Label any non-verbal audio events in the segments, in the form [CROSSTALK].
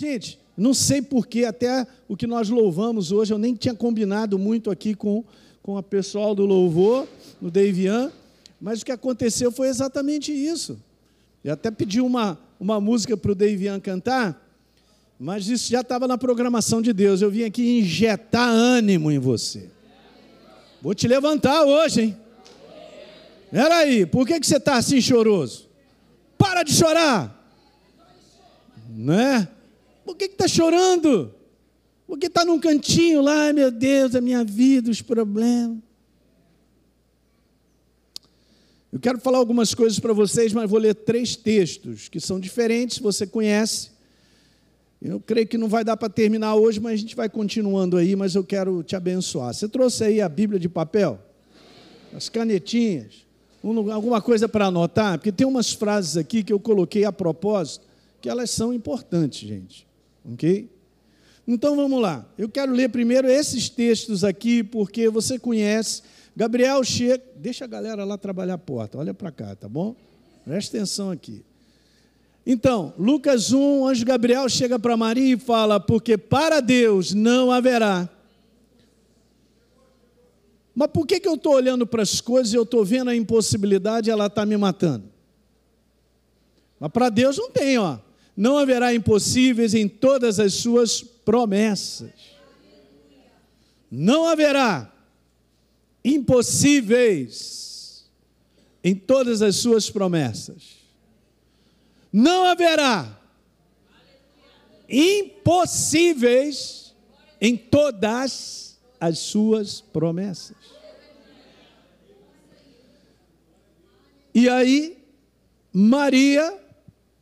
Gente, não sei porquê, até o que nós louvamos hoje, eu nem tinha combinado muito aqui com, com a pessoal do louvor, no Davian, mas o que aconteceu foi exatamente isso. Eu até pedi uma, uma música para o Davian cantar, mas isso já estava na programação de Deus. Eu vim aqui injetar ânimo em você. Vou te levantar hoje, hein? Peraí, por que, que você está assim choroso? Para de chorar! Né? Por que está chorando? Porque está num cantinho lá, meu Deus, a minha vida, os problemas. Eu quero falar algumas coisas para vocês, mas vou ler três textos que são diferentes, você conhece. Eu creio que não vai dar para terminar hoje, mas a gente vai continuando aí, mas eu quero te abençoar. Você trouxe aí a Bíblia de papel? As canetinhas? Alguma coisa para anotar? Porque tem umas frases aqui que eu coloquei a propósito, que elas são importantes, gente. Ok? Então vamos lá. Eu quero ler primeiro esses textos aqui, porque você conhece Gabriel chega, deixa a galera lá trabalhar a porta, olha para cá, tá bom? Presta atenção aqui. Então, Lucas 1, o anjo Gabriel chega para Maria e fala: Porque para Deus não haverá. Mas por que, que eu estou olhando para as coisas e eu estou vendo a impossibilidade e ela está me matando? Mas para Deus não tem, ó. Não haverá impossíveis em todas as suas promessas. Não haverá impossíveis em todas as suas promessas. Não haverá impossíveis em todas as suas promessas. E aí, Maria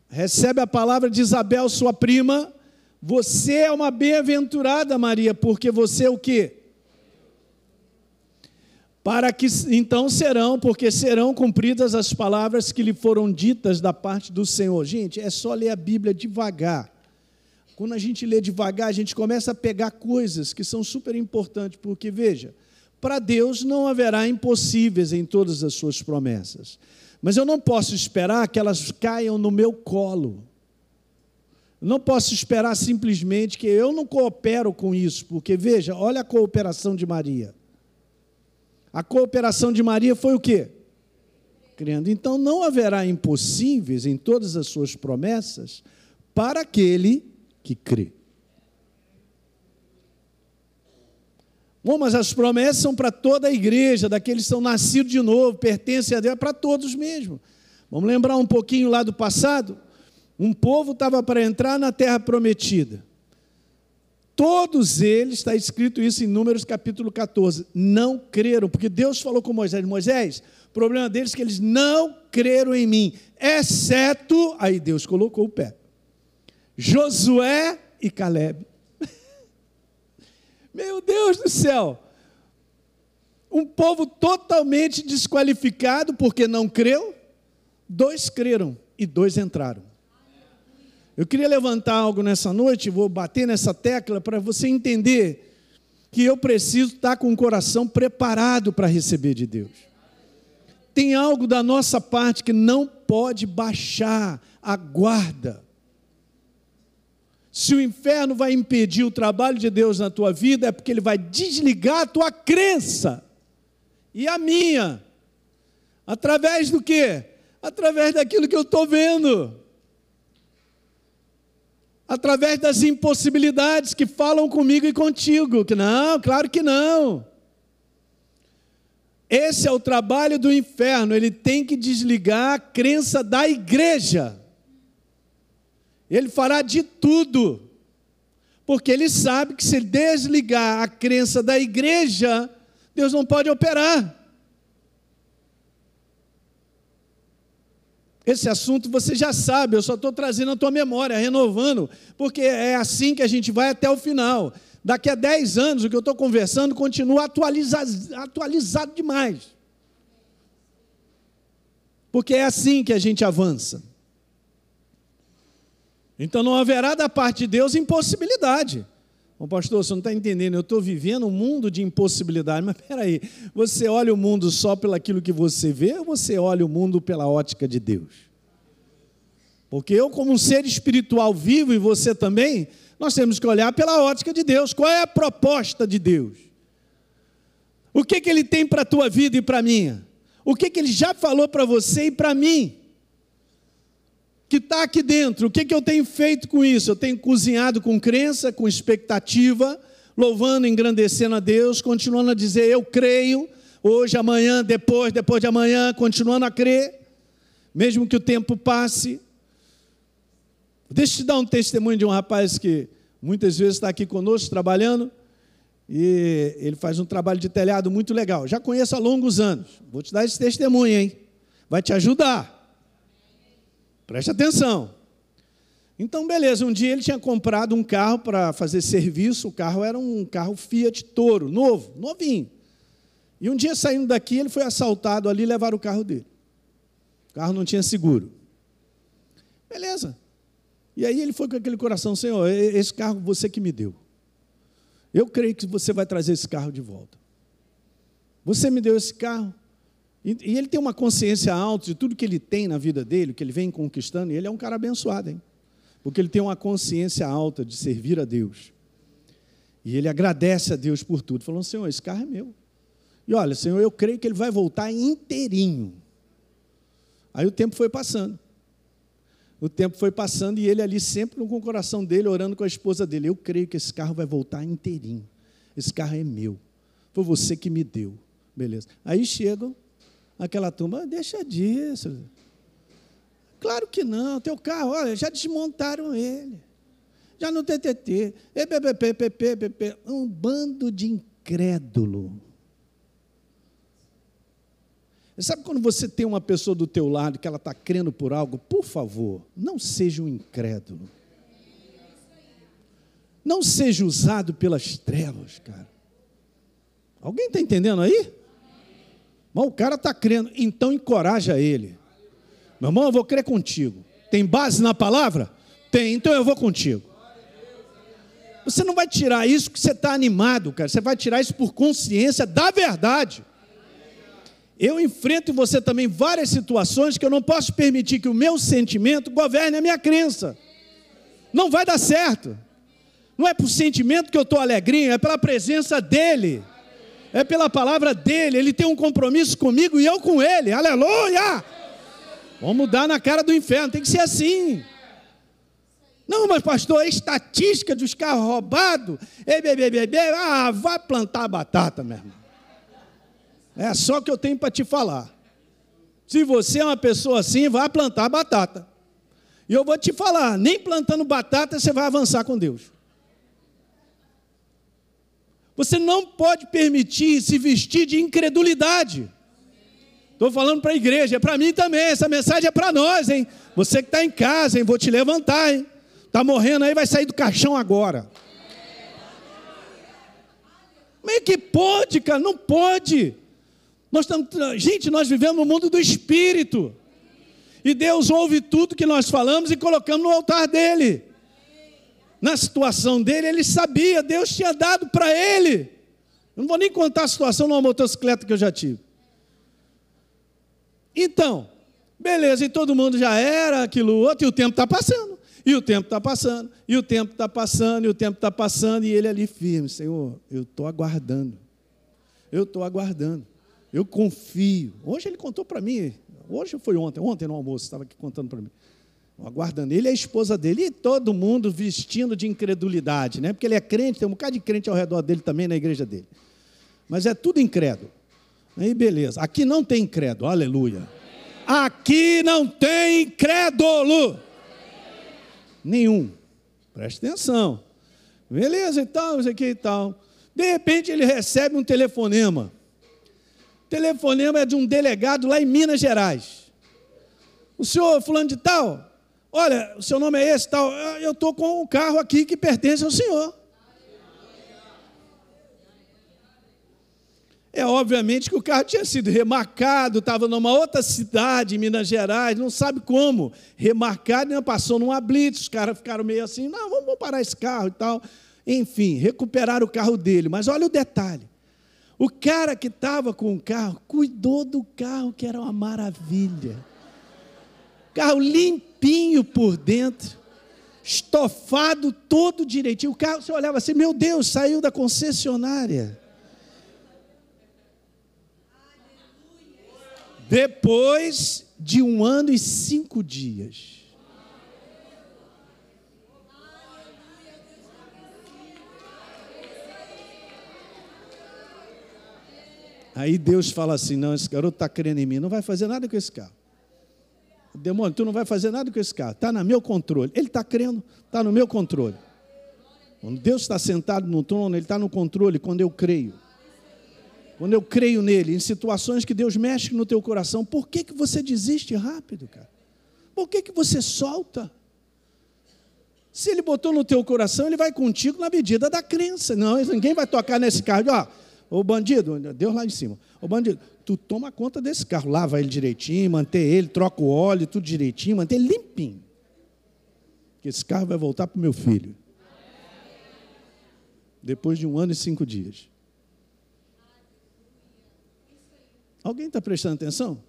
recebe a palavra de Isabel, sua prima. Você é uma bem-aventurada, Maria, porque você é o quê? para que então serão, porque serão cumpridas as palavras que lhe foram ditas da parte do Senhor. Gente, é só ler a Bíblia devagar. Quando a gente lê devagar, a gente começa a pegar coisas que são super importantes, porque veja, para Deus não haverá impossíveis em todas as suas promessas. Mas eu não posso esperar que elas caiam no meu colo. Não posso esperar simplesmente que eu não coopero com isso, porque veja, olha a cooperação de Maria. A cooperação de Maria foi o quê? Crendo. Então não haverá impossíveis em todas as suas promessas para aquele que crê. Bom, mas as promessas são para toda a igreja, daqueles que são nascidos de novo, pertencem a Deus, é para todos mesmo. Vamos lembrar um pouquinho lá do passado? Um povo estava para entrar na terra prometida. Todos eles, está escrito isso em Números capítulo 14, não creram, porque Deus falou com Moisés: Moisés, o problema deles é que eles não creram em mim, exceto, aí Deus colocou o pé, Josué e Caleb. Meu Deus do céu! Um povo totalmente desqualificado porque não creu, dois creram e dois entraram. Eu queria levantar algo nessa noite, vou bater nessa tecla para você entender que eu preciso estar com o coração preparado para receber de Deus. Tem algo da nossa parte que não pode baixar a guarda. Se o inferno vai impedir o trabalho de Deus na tua vida, é porque ele vai desligar a tua crença e a minha. Através do quê? Através daquilo que eu estou vendo através das impossibilidades que falam comigo e contigo. Que não, claro que não. Esse é o trabalho do inferno, ele tem que desligar a crença da igreja. Ele fará de tudo, porque ele sabe que se desligar a crença da igreja, Deus não pode operar. Esse assunto você já sabe, eu só estou trazendo a tua memória, renovando, porque é assim que a gente vai até o final. Daqui a 10 anos, o que eu estou conversando continua atualizado demais. Porque é assim que a gente avança. Então não haverá da parte de Deus impossibilidade. Bom, pastor, você não está entendendo, eu estou vivendo um mundo de impossibilidade, mas peraí, você olha o mundo só pelo aquilo que você vê ou você olha o mundo pela ótica de Deus? Porque eu, como um ser espiritual vivo e você também, nós temos que olhar pela ótica de Deus. Qual é a proposta de Deus? O que, que Ele tem para a tua vida e para a minha? O que, que Ele já falou para você e para mim? Que está aqui dentro. O que, que eu tenho feito com isso? Eu tenho cozinhado com crença, com expectativa, louvando, engrandecendo a Deus, continuando a dizer: Eu creio, hoje, amanhã, depois, depois de amanhã, continuando a crer, mesmo que o tempo passe. Deixa eu te dar um testemunho de um rapaz que muitas vezes está aqui conosco trabalhando e ele faz um trabalho de telhado muito legal. Já conheço há longos anos. Vou te dar esse testemunho, hein? Vai te ajudar. Preste atenção. Então, beleza, um dia ele tinha comprado um carro para fazer serviço. O carro era um carro Fiat Toro, novo, novinho. E um dia saindo daqui, ele foi assaltado ali e levaram o carro dele. O carro não tinha seguro. Beleza. E aí ele foi com aquele coração, Senhor, esse carro você que me deu. Eu creio que você vai trazer esse carro de volta. Você me deu esse carro. E, ele tem uma consciência alta de tudo que ele tem na vida dele, que ele vem conquistando, e ele é um cara abençoado, hein? Porque ele tem uma consciência alta de servir a Deus. E ele agradece a Deus por tudo, falando: Senhor, esse carro é meu. E olha, Senhor, eu creio que ele vai voltar inteirinho. Aí o tempo foi passando o tempo foi passando e ele ali sempre com o coração dele, orando com a esposa dele. Eu creio que esse carro vai voltar inteirinho. Esse carro é meu. Foi você que me deu. Beleza. Aí chegam aquela turma, deixa disso. Claro que não, teu carro, olha, já desmontaram ele. Já no TTT. Um bando de incrédulo. Sabe quando você tem uma pessoa do teu lado que ela está crendo por algo? Por favor, não seja um incrédulo. Não seja usado pelas trevas, cara. Alguém está entendendo aí? Mas o cara está crendo, então encoraja ele. Meu irmão, eu vou crer contigo. Tem base na palavra? Tem, então eu vou contigo. Você não vai tirar isso porque você está animado, cara. Você vai tirar isso por consciência da verdade. Eu enfrento você também várias situações que eu não posso permitir que o meu sentimento governe a minha crença. Não vai dar certo. Não é por sentimento que eu estou alegrinho, é pela presença dEle. É pela palavra dEle. Ele tem um compromisso comigo e eu com Ele. Aleluia! Vamos mudar na cara do inferno, tem que ser assim. Não, mas pastor, é estatística dos carros roubados. Ah, vai plantar batata, meu irmão. É só que eu tenho para te falar. Se você é uma pessoa assim, vá plantar batata. E eu vou te falar, nem plantando batata você vai avançar com Deus. Você não pode permitir se vestir de incredulidade. Estou falando para a igreja, é para mim também. Essa mensagem é para nós, hein? Você que está em casa, hein? Vou te levantar, hein? Está morrendo aí, vai sair do caixão agora. Como é que pode, cara? Não pode. Nós estamos, gente, nós vivemos no mundo do espírito. E Deus ouve tudo que nós falamos e colocamos no altar dele. Na situação dele, ele sabia, Deus tinha dado para ele. Eu não vou nem contar a situação numa motocicleta que eu já tive. Então, beleza, e todo mundo já era aquilo outro, e o tempo está passando, e o tempo está passando, e o tempo está passando, e o tempo está passando, e ele ali firme, Senhor, eu estou aguardando, eu estou aguardando. Eu confio. Hoje ele contou para mim, hoje foi ontem, ontem no almoço, estava aqui contando para mim. Aguardando ele e a esposa dele, e todo mundo vestindo de incredulidade, né? Porque ele é crente, tem um bocado de crente ao redor dele também na igreja dele. Mas é tudo incrédulo. Aí beleza. Aqui não tem incrédulo, aleluia. Aqui não tem incrédulo. Nenhum. Preste atenção. Beleza e tal, isso aqui e tal. De repente ele recebe um telefonema. Telefonema é de um delegado lá em Minas Gerais. O senhor fulano de tal, olha, o seu nome é esse tal, eu estou com um carro aqui que pertence ao senhor. É obviamente que o carro tinha sido remarcado, estava numa outra cidade, em Minas Gerais, não sabe como. Remarcado, né, passou numa blitz, os caras ficaram meio assim, não, vamos parar esse carro e tal. Enfim, recuperaram o carro dele. Mas olha o detalhe. O cara que estava com o carro cuidou do carro, que era uma maravilha. Carro limpinho por dentro, estofado todo direitinho. O carro, você olhava assim, meu Deus, saiu da concessionária. Depois de um ano e cinco dias. Aí Deus fala assim: não, esse garoto está crendo em mim, não vai fazer nada com esse carro. Demônio, tu não vai fazer nada com esse carro, está no meu controle. Ele está crendo, está no meu controle. Quando Deus está sentado no trono, Ele está no controle quando eu creio. Quando eu creio nele, em situações que Deus mexe no teu coração, por que, que você desiste rápido, cara? Por que, que você solta? Se ele botou no teu coração, ele vai contigo na medida da crença. Não, ninguém vai tocar nesse carro. Ó, Ô bandido, Deus lá em cima. Ô bandido, tu toma conta desse carro, lava ele direitinho, mantém ele, troca o óleo, tudo direitinho, mantém ele limpinho. Que esse carro vai voltar para o meu filho. Depois de um ano e cinco dias. Alguém está prestando atenção?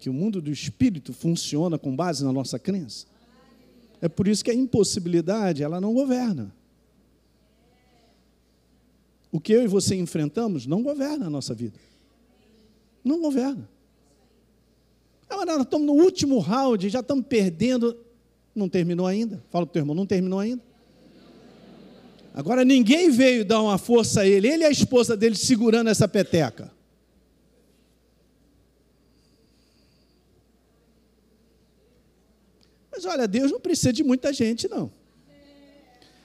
Que o mundo do espírito funciona com base na nossa crença. É por isso que a impossibilidade, ela não governa o que eu e você enfrentamos não governa a nossa vida. Não governa. Nós estamos no último round, já estamos perdendo. Não terminou ainda. Fala para o teu irmão, não terminou ainda. Agora ninguém veio dar uma força a ele, ele e a esposa dele segurando essa peteca. Mas olha, Deus não precisa de muita gente, não.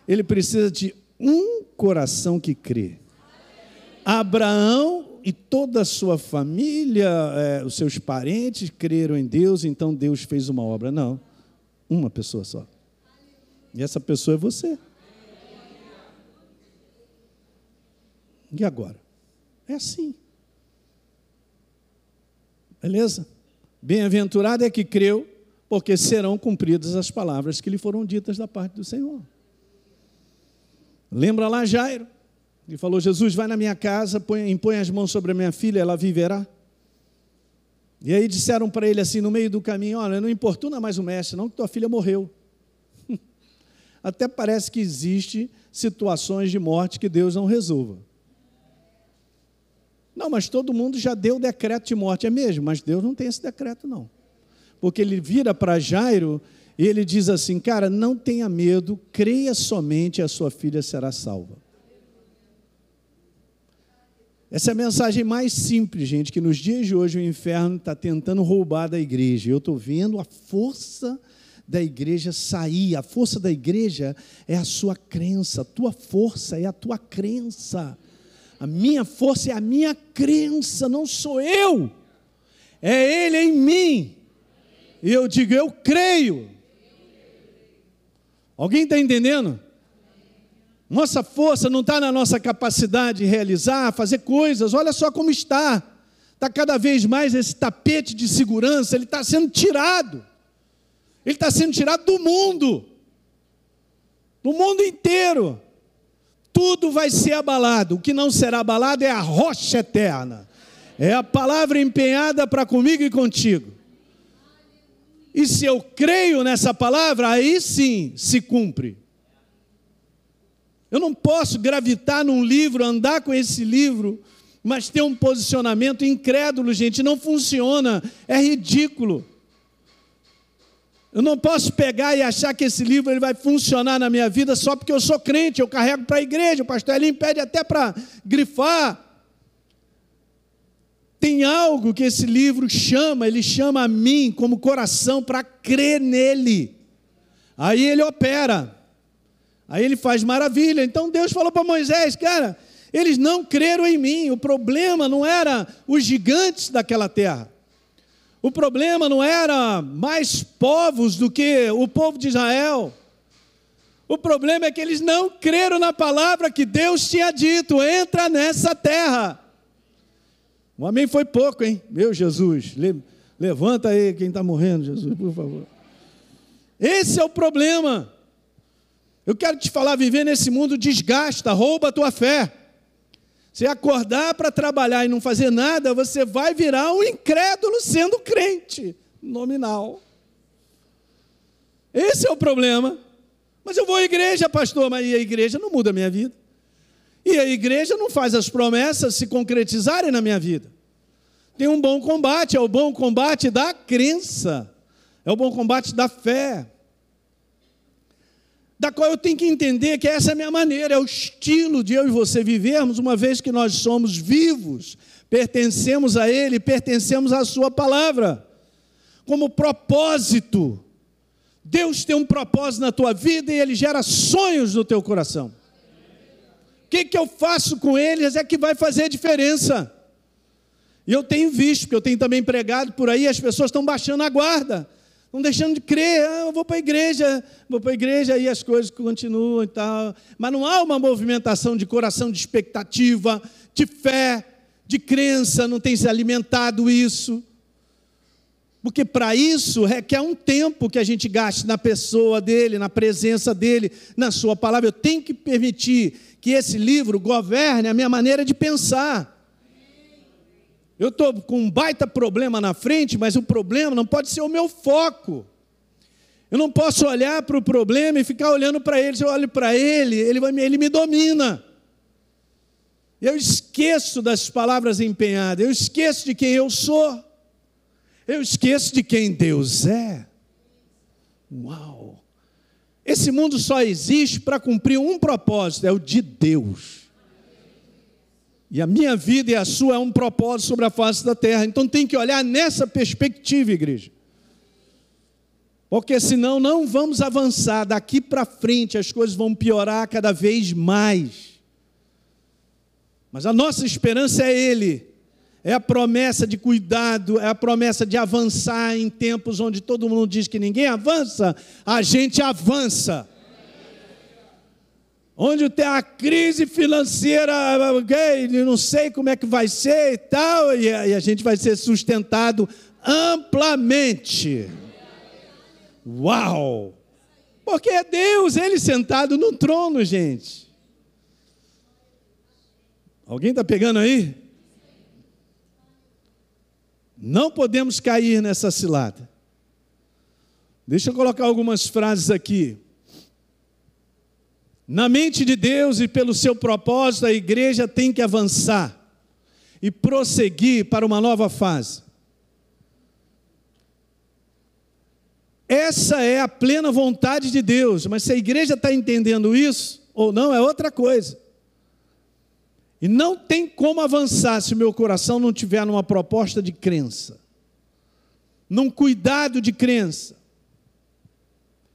Ele precisa de um coração que crê. Abraão e toda a sua família, é, os seus parentes creram em Deus, então Deus fez uma obra. Não, uma pessoa só. E essa pessoa é você. E agora? É assim. Beleza? Bem-aventurado é que creu, porque serão cumpridas as palavras que lhe foram ditas da parte do Senhor. Lembra lá Jairo? Ele falou: Jesus, vai na minha casa, põe, impõe as mãos sobre a minha filha, ela viverá. E aí disseram para ele assim, no meio do caminho: Olha, não importuna mais o mestre, não, que tua filha morreu. [LAUGHS] Até parece que existe situações de morte que Deus não resolva. Não, mas todo mundo já deu decreto de morte, é mesmo, mas Deus não tem esse decreto, não. Porque ele vira para Jairo e ele diz assim: Cara, não tenha medo, creia somente, a sua filha será salva. Essa é a mensagem mais simples, gente, que nos dias de hoje o inferno está tentando roubar da igreja. Eu estou vendo a força da igreja sair. A força da igreja é a sua crença, a tua força é a tua crença. A minha força é a minha crença, não sou eu, é Ele em mim. E eu digo, eu creio. Alguém está entendendo? Nossa força não está na nossa capacidade de realizar, fazer coisas, olha só como está. Está cada vez mais esse tapete de segurança, ele está sendo tirado. Ele está sendo tirado do mundo, do mundo inteiro. Tudo vai ser abalado. O que não será abalado é a rocha eterna. É a palavra empenhada para comigo e contigo. E se eu creio nessa palavra, aí sim se cumpre. Eu não posso gravitar num livro, andar com esse livro, mas ter um posicionamento incrédulo, gente, não funciona, é ridículo. Eu não posso pegar e achar que esse livro ele vai funcionar na minha vida só porque eu sou crente, eu carrego para a igreja, o pastor Elim pede até para grifar. Tem algo que esse livro chama, ele chama a mim como coração para crer nele. Aí ele opera. Aí ele faz maravilha. Então Deus falou para Moisés, cara, eles não creram em mim. O problema não era os gigantes daquela terra. O problema não era mais povos do que o povo de Israel. O problema é que eles não creram na palavra que Deus tinha dito: entra nessa terra. Um amém foi pouco, hein? Meu Jesus, levanta aí quem está morrendo, Jesus, por favor. Esse é o problema. Eu quero te falar, viver nesse mundo desgasta, rouba a tua fé. Se acordar para trabalhar e não fazer nada, você vai virar um incrédulo sendo crente, nominal. Esse é o problema. Mas eu vou à igreja, pastor, mas a igreja não muda a minha vida. E a igreja não faz as promessas se concretizarem na minha vida. Tem um bom combate, é o bom combate da crença, é o bom combate da fé, da qual eu tenho que entender que essa é a minha maneira, é o estilo de eu e você vivermos, uma vez que nós somos vivos, pertencemos a Ele, pertencemos à Sua palavra, como propósito. Deus tem um propósito na tua vida e Ele gera sonhos no teu coração. O que, que eu faço com eles é que vai fazer diferença. E eu tenho visto, porque eu tenho também pregado por aí, as pessoas estão baixando a guarda, estão deixando de crer. Ah, eu vou para a igreja, vou para a igreja e as coisas continuam e tal. Mas não há uma movimentação de coração, de expectativa, de fé, de crença, não tem se alimentado isso. Porque para isso requer um tempo que a gente gaste na pessoa dele, na presença dele, na sua palavra. Eu tenho que permitir que esse livro governe a minha maneira de pensar. Eu estou com um baita problema na frente, mas o problema não pode ser o meu foco. Eu não posso olhar para o problema e ficar olhando para ele. Se eu olho para ele, ele, vai, ele me domina. Eu esqueço das palavras empenhadas, eu esqueço de quem eu sou, eu esqueço de quem Deus é. Uau! Esse mundo só existe para cumprir um propósito, é o de Deus. E a minha vida e a sua é um propósito sobre a face da terra. Então tem que olhar nessa perspectiva, igreja. Porque senão não vamos avançar. Daqui para frente as coisas vão piorar cada vez mais. Mas a nossa esperança é Ele. É a promessa de cuidado, é a promessa de avançar em tempos onde todo mundo diz que ninguém avança, a gente avança onde tem a crise financeira, não sei como é que vai ser e tal, e a gente vai ser sustentado amplamente. Uau! Porque é Deus, Ele sentado no trono, gente. Alguém está pegando aí? Não podemos cair nessa cilada. Deixa eu colocar algumas frases aqui. Na mente de Deus e pelo seu propósito, a igreja tem que avançar e prosseguir para uma nova fase. Essa é a plena vontade de Deus, mas se a igreja está entendendo isso ou não, é outra coisa. E não tem como avançar se o meu coração não tiver numa proposta de crença, num cuidado de crença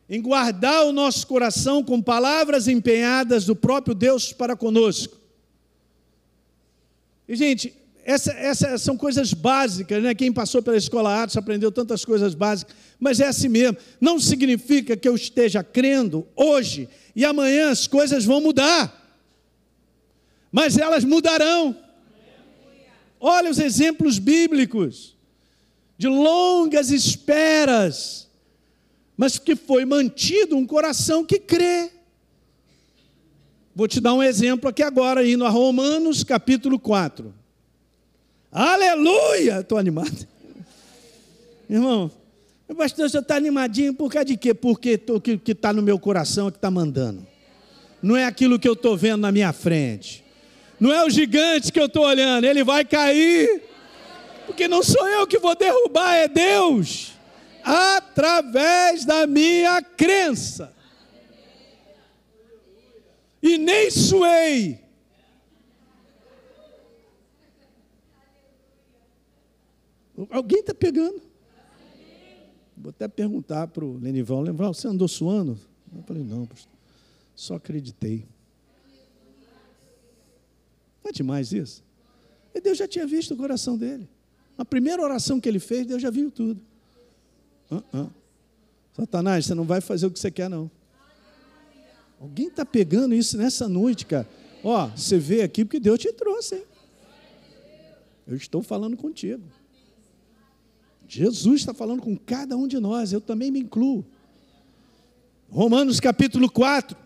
em guardar o nosso coração com palavras empenhadas do próprio Deus para conosco. E, gente, essas essa são coisas básicas, né? Quem passou pela escola Atos aprendeu tantas coisas básicas, mas é assim mesmo. Não significa que eu esteja crendo hoje e amanhã as coisas vão mudar, mas elas mudarão. Olha os exemplos bíblicos de longas esperas mas que foi mantido um coração que crê. Vou te dar um exemplo aqui agora, indo a Romanos capítulo 4. Aleluia! Estou animado. Irmão, o pastor, você está animadinho por causa de quê? Porque o que está no meu coração é que está mandando. Não é aquilo que eu estou vendo na minha frente. Não é o gigante que eu estou olhando, ele vai cair. Porque não sou eu que vou derrubar, é Deus através da minha crença. E nem suei. Alguém está pegando? Vou até perguntar para o Lenivão, Lenivão, você andou suando? Eu falei, não, só acreditei. Não é demais isso? E Deus já tinha visto o coração dele. A primeira oração que ele fez, Deus já viu tudo. Uh -uh. Satanás, você não vai fazer o que você quer, não. Alguém está pegando isso nessa noite, cara. Ó, você vê aqui porque Deus te trouxe, hein? Eu estou falando contigo. Jesus está falando com cada um de nós, eu também me incluo. Romanos capítulo 4,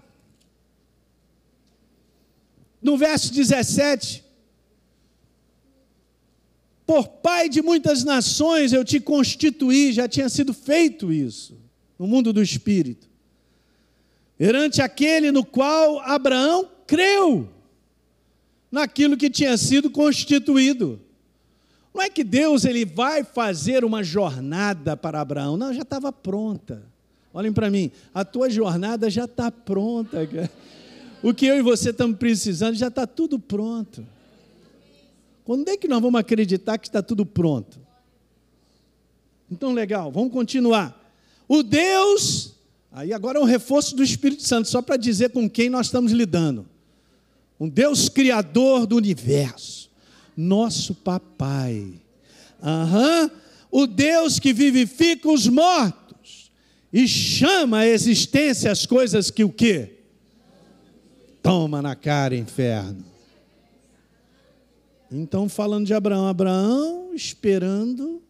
no verso 17, por pai de muitas nações eu te constituí, já tinha sido feito isso. no mundo do espírito. Perante aquele no qual Abraão creu, naquilo que tinha sido constituído. Não é que Deus ele vai fazer uma jornada para Abraão, não, já estava pronta. Olhem para mim, a tua jornada já está pronta. O que eu e você estamos precisando já está tudo pronto. Quando é que nós vamos acreditar que está tudo pronto? Então, legal, vamos continuar. O Deus, aí agora é um reforço do Espírito Santo, só para dizer com quem nós estamos lidando. Um Deus criador do universo, nosso papai. Uhum. O Deus que vivifica os mortos e chama à existência as coisas que o quê? Toma na cara, inferno. Então, falando de Abraão, Abraão esperando,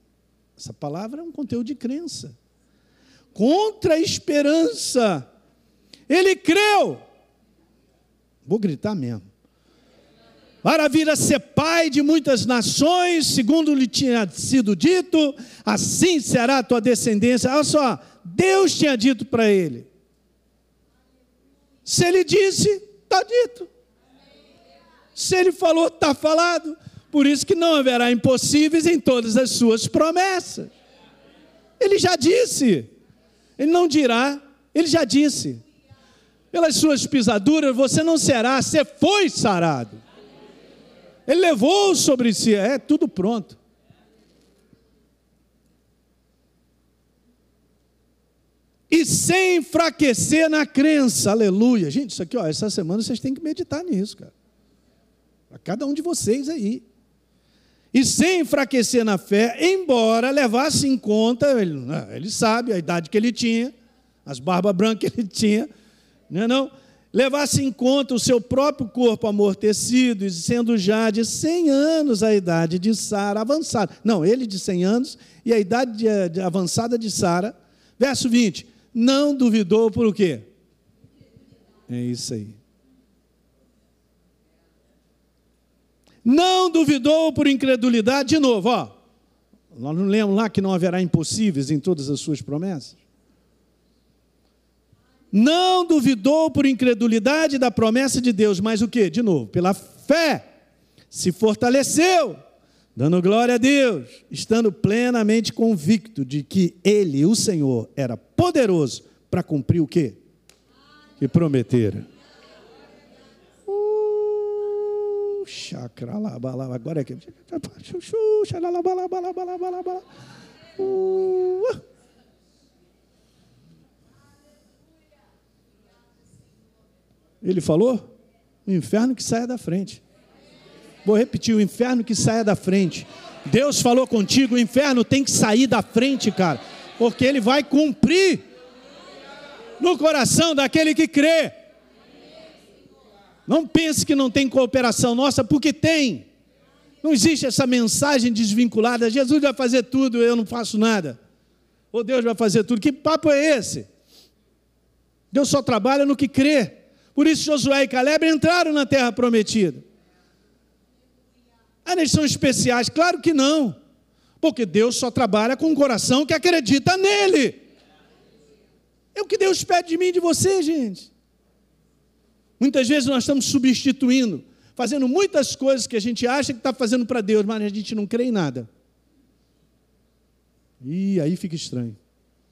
essa palavra é um conteúdo de crença. Contra a esperança, ele creu. Vou gritar mesmo. Para vir a ser pai de muitas nações, segundo lhe tinha sido dito, assim será a tua descendência. Olha só, Deus tinha dito para ele. Se ele disse, está dito. Se ele falou, está falado. Por isso que não haverá impossíveis em todas as suas promessas. Ele já disse. Ele não dirá, ele já disse. Pelas suas pisaduras você não será, você foi sarado. Ele levou sobre si, é tudo pronto. E sem enfraquecer na crença, aleluia. Gente, isso aqui, ó, essa semana vocês têm que meditar nisso, cara. Para cada um de vocês aí. E sem enfraquecer na fé, embora levasse em conta, ele, né, ele sabe a idade que ele tinha, as barbas brancas que ele tinha, não é não? Levasse em conta o seu próprio corpo amortecido, e sendo já de 100 anos a idade de Sara avançada. Não, ele de 100 anos e a idade de, de avançada de Sara. Verso 20. Não duvidou por o quê? É isso aí. Não duvidou por incredulidade, de novo, ó. Nós não lemos lá que não haverá impossíveis em todas as suas promessas? Não duvidou por incredulidade da promessa de Deus, mas o que? De novo, pela fé, se fortaleceu, dando glória a Deus, estando plenamente convicto de que Ele, o Senhor, era poderoso para cumprir o que? Que prometera. Agora é que. Ele falou? O inferno que saia da frente. Vou repetir: o inferno que saia da frente. Deus falou contigo, o inferno tem que sair da frente, cara, porque ele vai cumprir no coração daquele que crê. Não pense que não tem cooperação nossa, porque tem. Não existe essa mensagem desvinculada. Jesus vai fazer tudo, eu não faço nada. Ou Deus vai fazer tudo. Que papo é esse? Deus só trabalha no que crê. Por isso Josué e Caleb entraram na terra prometida. Ah, eles são especiais? Claro que não. Porque Deus só trabalha com um coração que acredita nele. É o que Deus pede de mim e de você, gente. Muitas vezes nós estamos substituindo, fazendo muitas coisas que a gente acha que está fazendo para Deus, mas a gente não crê em nada. E aí fica estranho.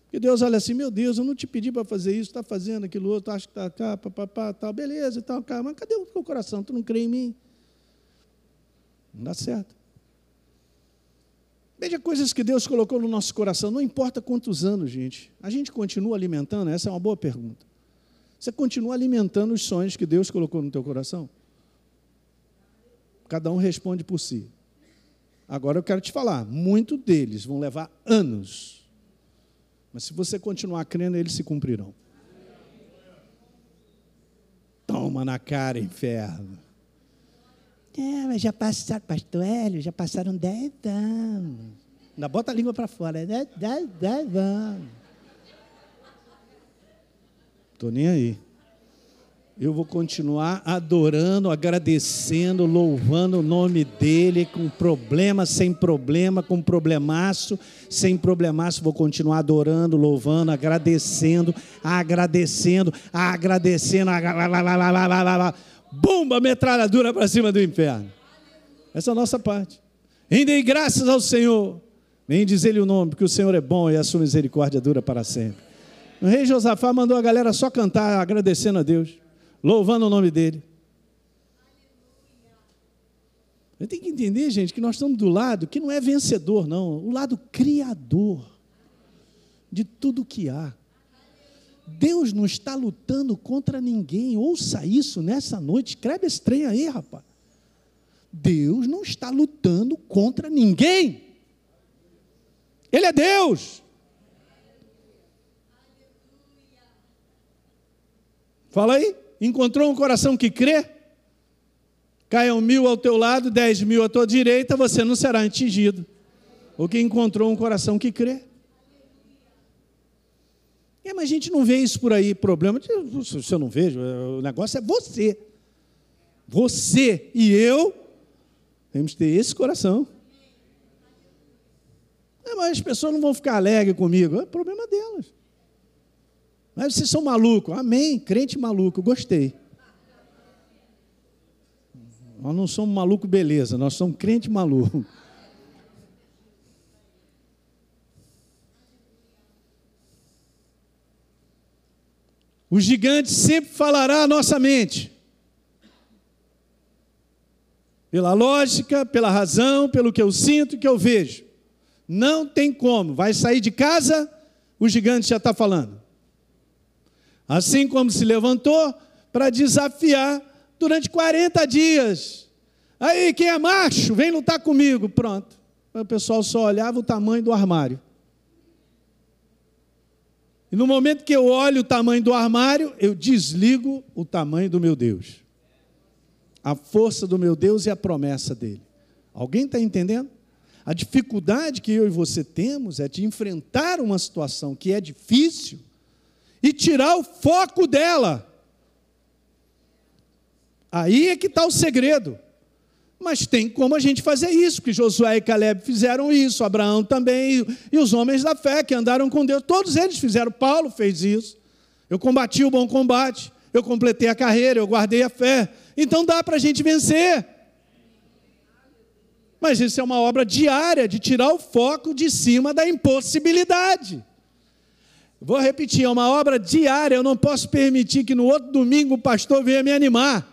Porque Deus olha assim, meu Deus, eu não te pedi para fazer isso, está fazendo aquilo outro, acho que está cá, papapá, tal, beleza tal, cá, mas cadê o teu coração? Tu não crê em mim? Não dá certo. Veja coisas que Deus colocou no nosso coração, não importa quantos anos, gente. A gente continua alimentando? Essa é uma boa pergunta. Você continua alimentando os sonhos que Deus colocou no teu coração? Cada um responde por si. Agora eu quero te falar, muitos deles vão levar anos. Mas se você continuar crendo, eles se cumprirão. Toma na cara, inferno. É, mas já passaram, pastor Hélio, já passaram dez anos. Ainda bota a língua para fora, dez, dez, dez anos. Estou nem aí. eu vou continuar adorando, agradecendo, louvando o nome dele, com problema, sem problema, com problemaço, sem problemaço, vou continuar adorando, louvando, agradecendo, agradecendo, agradecendo, bomba, metralhadora para cima do inferno. Essa é a nossa parte. Rendei graças ao Senhor. Nem dizer-lhe o nome, porque o Senhor é bom e a sua misericórdia dura para sempre. O rei Josafá mandou a galera só cantar, agradecendo a Deus louvando o nome dele. Eu tenho que entender, gente, que nós estamos do lado que não é vencedor, não, o lado criador de tudo que há. Deus não está lutando contra ninguém. Ouça isso nessa noite. Escreve esse trem aí, rapaz. Deus não está lutando contra ninguém. Ele é Deus. Fala aí. Encontrou um coração que crê? Caiam mil ao teu lado, dez mil à tua direita, você não será atingido. O que encontrou um coração que crê. É, mas a gente não vê isso por aí, problema. Se eu não vejo, o negócio é você. Você e eu temos que ter esse coração. É, mas as pessoas não vão ficar alegres comigo. É problema delas. Mas vocês são malucos. Amém. Crente maluco. Gostei. Nós não somos maluco, beleza. Nós somos crente maluco. O gigante sempre falará à nossa mente. Pela lógica, pela razão, pelo que eu sinto que eu vejo. Não tem como. Vai sair de casa, o gigante já está falando. Assim como se levantou para desafiar durante 40 dias. Aí, quem é macho, vem lutar comigo. Pronto. O pessoal só olhava o tamanho do armário. E no momento que eu olho o tamanho do armário, eu desligo o tamanho do meu Deus. A força do meu Deus e a promessa dele. Alguém está entendendo? A dificuldade que eu e você temos é de enfrentar uma situação que é difícil e tirar o foco dela. Aí é que está o segredo. Mas tem como a gente fazer isso, porque Josué e Caleb fizeram isso, Abraão também, e os homens da fé que andaram com Deus, todos eles fizeram. Paulo fez isso. Eu combati o bom combate, eu completei a carreira, eu guardei a fé. Então dá para a gente vencer. Mas isso é uma obra diária de tirar o foco de cima da impossibilidade. Vou repetir, é uma obra diária, eu não posso permitir que no outro domingo o pastor venha me animar.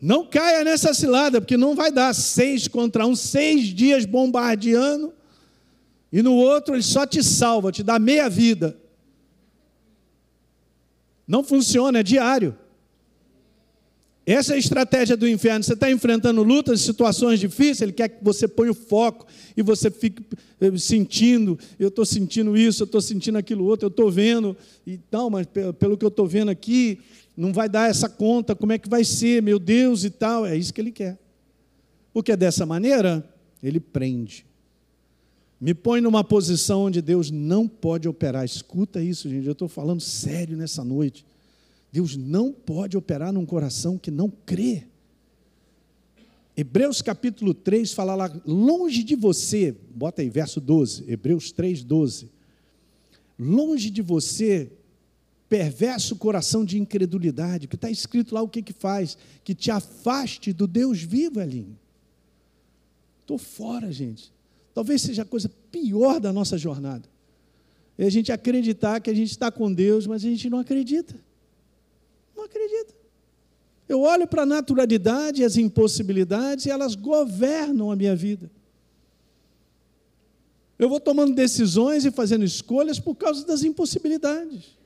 Não caia nessa cilada, porque não vai dar seis contra um, seis dias bombardeando, e no outro ele só te salva, te dá meia vida. Não funciona, é diário. Essa é a estratégia do inferno. Você está enfrentando lutas, situações difíceis, ele quer que você ponha o foco e você fique eh, sentindo, eu estou sentindo isso, eu estou sentindo aquilo outro, eu estou vendo, e tal, mas pelo que eu estou vendo aqui, não vai dar essa conta, como é que vai ser, meu Deus e tal. É isso que ele quer. Porque dessa maneira, ele prende. Me põe numa posição onde Deus não pode operar. Escuta isso, gente, eu estou falando sério nessa noite. Deus não pode operar num coração que não crê. Hebreus capítulo 3 fala lá, longe de você, bota aí verso 12, Hebreus 3, 12. Longe de você, perverso coração de incredulidade, que está escrito lá o que que faz, que te afaste do Deus vivo, ali. Estou fora, gente. Talvez seja a coisa pior da nossa jornada. É a gente acreditar que a gente está com Deus, mas a gente não acredita. Eu olho para a naturalidade e as impossibilidades e elas governam a minha vida. Eu vou tomando decisões e fazendo escolhas por causa das impossibilidades.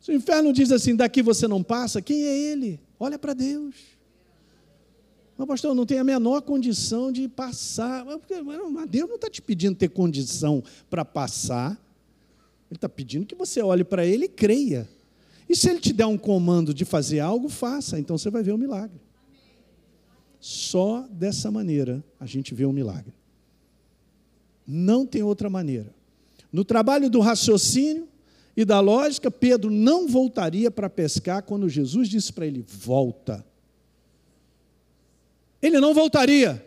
Se o inferno diz assim, daqui você não passa, quem é ele? Olha para Deus. Mas, pastor, não tem a menor condição de passar. Mas Deus não está te pedindo ter condição para passar. Ele está pedindo que você olhe para ele e creia. E se ele te der um comando de fazer algo, faça, então você vai ver o milagre. Só dessa maneira a gente vê o milagre. Não tem outra maneira. No trabalho do raciocínio, e da lógica, Pedro não voltaria para pescar quando Jesus disse para ele: volta. Ele não voltaria.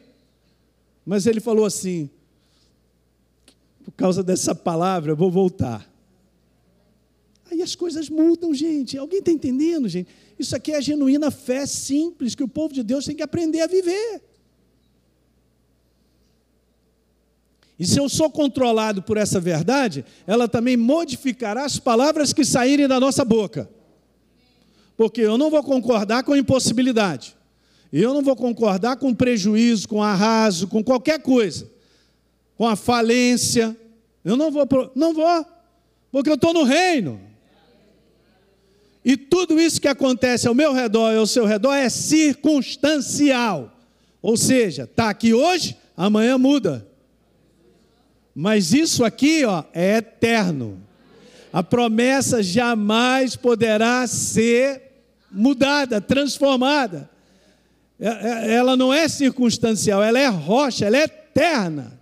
Mas ele falou assim: por causa dessa palavra, eu vou voltar. Aí as coisas mudam, gente. Alguém está entendendo, gente? Isso aqui é a genuína fé simples que o povo de Deus tem que aprender a viver. E se eu sou controlado por essa verdade, ela também modificará as palavras que saírem da nossa boca. Porque eu não vou concordar com impossibilidade. Eu não vou concordar com prejuízo, com arraso, com qualquer coisa. Com a falência. Eu não vou, não vou, porque eu estou no reino. E tudo isso que acontece ao meu redor e ao seu redor é circunstancial. Ou seja, está aqui hoje, amanhã muda. Mas isso aqui, ó, é eterno. A promessa jamais poderá ser mudada, transformada. É, é, ela não é circunstancial, ela é rocha, ela é eterna.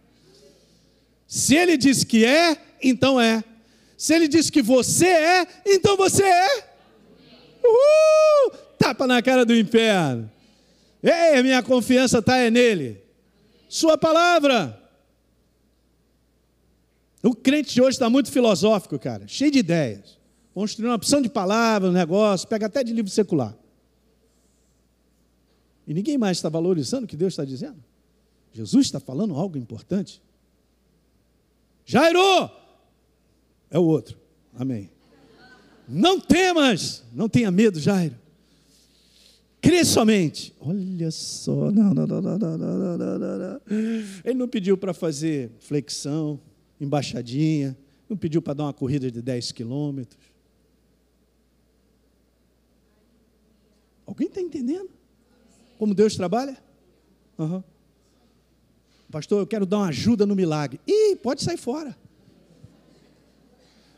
Se ele diz que é, então é. Se ele diz que você é, então você é. Uhul! Tapa na cara do inferno. Ei, minha confiança está é nele. Sua palavra. O crente de hoje está muito filosófico, cara, cheio de ideias. Construindo uma opção de palavras, um negócio, pega até de livro secular. E ninguém mais está valorizando o que Deus está dizendo. Jesus está falando algo importante. Jairo! É o outro. Amém. Não temas, não tenha medo, Jairo. Crê somente. Olha só. Não, não, não, não, não, não, não, não. Ele não pediu para fazer flexão embaixadinha, não pediu para dar uma corrida de 10 quilômetros. Alguém está entendendo? Como Deus trabalha? Uhum. Pastor, eu quero dar uma ajuda no milagre. Ih, pode sair fora.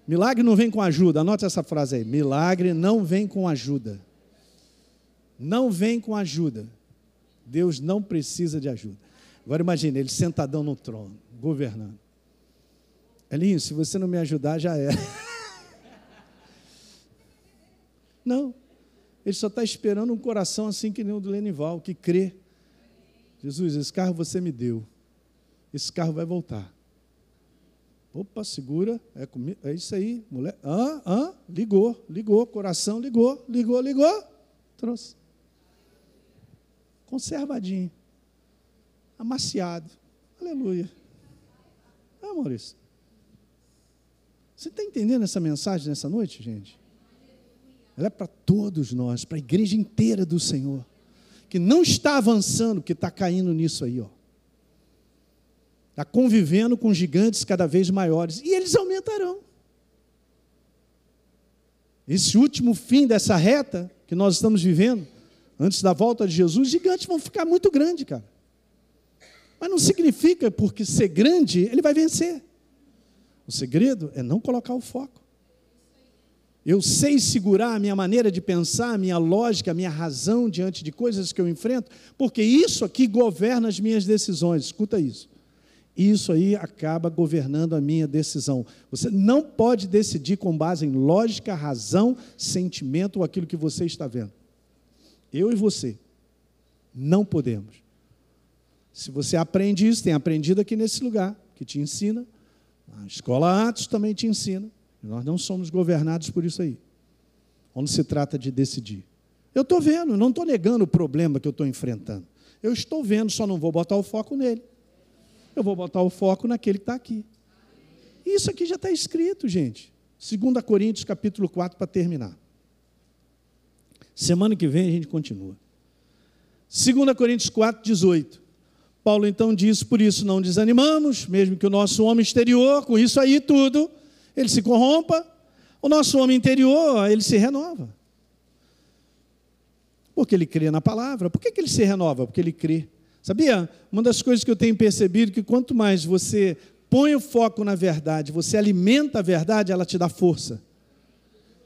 Milagre não vem com ajuda. Anote essa frase aí. Milagre não vem com ajuda. Não vem com ajuda. Deus não precisa de ajuda. Agora imagine ele sentadão no trono, governando. Elinho, se você não me ajudar, já é. [LAUGHS] não. Ele só está esperando um coração assim que nem o do Lenival, que crê. Jesus, esse carro você me deu. Esse carro vai voltar. Opa, segura. É, é isso aí, mulher. Ah, ah, ligou, ligou, coração ligou, ligou, ligou. Trouxe. Conservadinho. Amaciado. Aleluia. Ah, Maurício. Você está entendendo essa mensagem nessa noite, gente? Ela é para todos nós, para a igreja inteira do Senhor, que não está avançando, que está caindo nisso aí, ó. Está convivendo com gigantes cada vez maiores, e eles aumentarão. Esse último fim dessa reta que nós estamos vivendo, antes da volta de Jesus, gigantes vão ficar muito grandes, cara. Mas não significa porque ser grande, ele vai vencer. O segredo é não colocar o foco. Eu sei segurar a minha maneira de pensar, a minha lógica, a minha razão diante de coisas que eu enfrento, porque isso aqui governa as minhas decisões. Escuta isso. Isso aí acaba governando a minha decisão. Você não pode decidir com base em lógica, razão, sentimento ou aquilo que você está vendo. Eu e você não podemos. Se você aprende isso, tem aprendido aqui nesse lugar, que te ensina, a escola Atos também te ensina. Nós não somos governados por isso aí. Quando se trata de decidir. Eu estou vendo, não estou negando o problema que eu estou enfrentando. Eu estou vendo, só não vou botar o foco nele. Eu vou botar o foco naquele que está aqui. Isso aqui já está escrito, gente. 2 Coríntios capítulo 4, para terminar. Semana que vem a gente continua. 2 Coríntios 4, 18. Paulo então diz: por isso não desanimamos, mesmo que o nosso homem exterior, com isso aí tudo, ele se corrompa, o nosso homem interior, ele se renova. Porque ele crê na palavra. Por que, que ele se renova? Porque ele crê. Sabia? Uma das coisas que eu tenho percebido é que quanto mais você põe o foco na verdade, você alimenta a verdade, ela te dá força.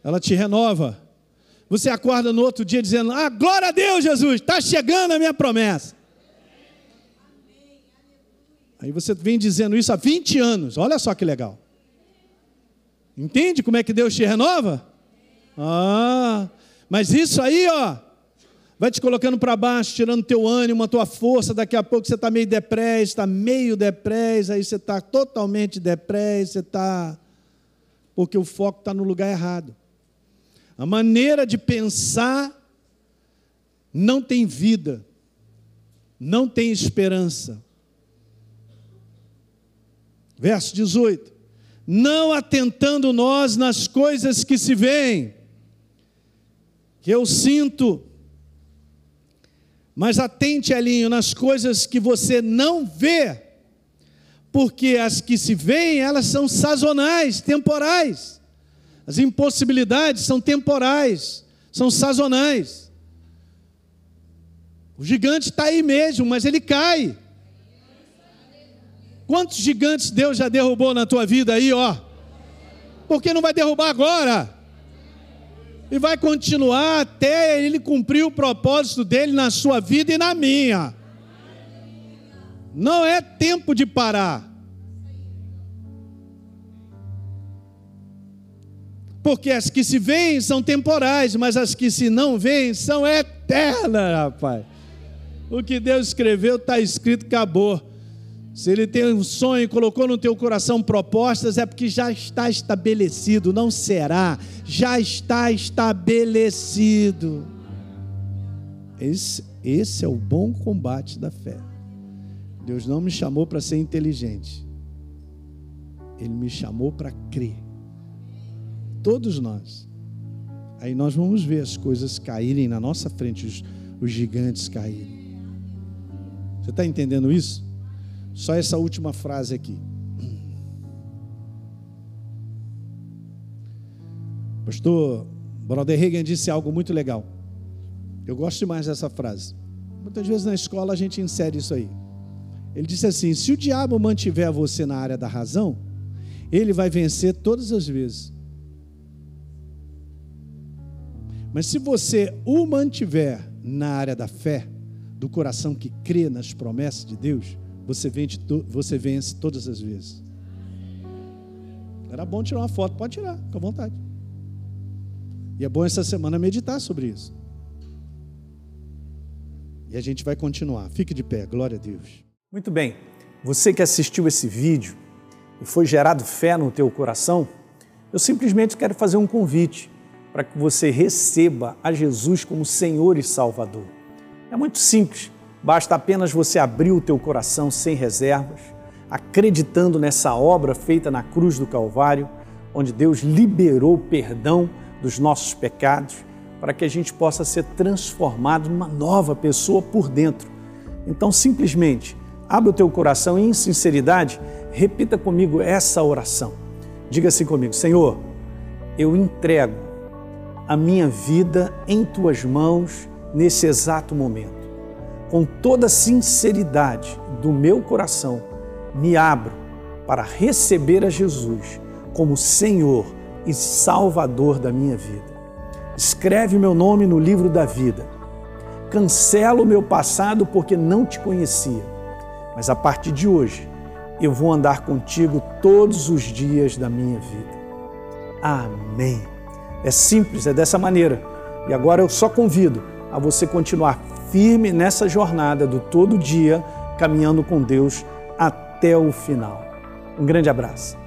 Ela te renova. Você acorda no outro dia dizendo: Ah, glória a Deus, Jesus, está chegando a minha promessa. Aí você vem dizendo isso há 20 anos, olha só que legal. Entende como é que Deus te renova? Ah, mas isso aí, ó, vai te colocando para baixo, tirando teu ânimo, a tua força. Daqui a pouco você está meio depressa, está meio depressa, aí você está totalmente depressa, você está. Porque o foco está no lugar errado. A maneira de pensar não tem vida, não tem esperança. Verso 18: Não atentando nós nas coisas que se veem, que eu sinto, mas atente, Elinho, nas coisas que você não vê, porque as que se veem, elas são sazonais, temporais. As impossibilidades são temporais, são sazonais. O gigante está aí mesmo, mas ele cai. Quantos gigantes Deus já derrubou na tua vida aí, ó? Por que não vai derrubar agora? E vai continuar até ele cumprir o propósito dele na sua vida e na minha. Não é tempo de parar. Porque as que se veem são temporais, mas as que se não veem são eternas, rapaz. O que Deus escreveu está escrito, acabou. Se ele tem um sonho e colocou no teu coração propostas, é porque já está estabelecido, não será, já está estabelecido. Esse, esse é o bom combate da fé. Deus não me chamou para ser inteligente, Ele me chamou para crer. Todos nós. Aí nós vamos ver as coisas caírem na nossa frente, os, os gigantes caírem. Você está entendendo isso? Só essa última frase aqui. Pastor Brother Reagan disse algo muito legal. Eu gosto demais dessa frase. Muitas vezes na escola a gente insere isso aí. Ele disse assim: se o diabo mantiver você na área da razão, ele vai vencer todas as vezes. Mas se você o mantiver na área da fé, do coração que crê nas promessas de Deus, você vence, você vence todas as vezes. Era bom tirar uma foto, pode tirar, com vontade. E é bom essa semana meditar sobre isso. E a gente vai continuar. Fique de pé, glória a Deus. Muito bem. Você que assistiu esse vídeo e foi gerado fé no teu coração, eu simplesmente quero fazer um convite para que você receba a Jesus como Senhor e Salvador. É muito simples. Basta apenas você abrir o teu coração sem reservas, acreditando nessa obra feita na cruz do Calvário, onde Deus liberou perdão dos nossos pecados, para que a gente possa ser transformado numa nova pessoa por dentro. Então, simplesmente, abre o teu coração e, em sinceridade, repita comigo essa oração. Diga assim comigo: Senhor, eu entrego a minha vida em tuas mãos nesse exato momento com toda a sinceridade do meu coração, me abro para receber a Jesus como Senhor e Salvador da minha vida. Escreve meu nome no livro da vida. Cancelo o meu passado porque não te conhecia, mas a partir de hoje eu vou andar contigo todos os dias da minha vida. Amém. É simples, é dessa maneira. E agora eu só convido a você continuar firme nessa jornada do todo dia, caminhando com Deus até o final. Um grande abraço.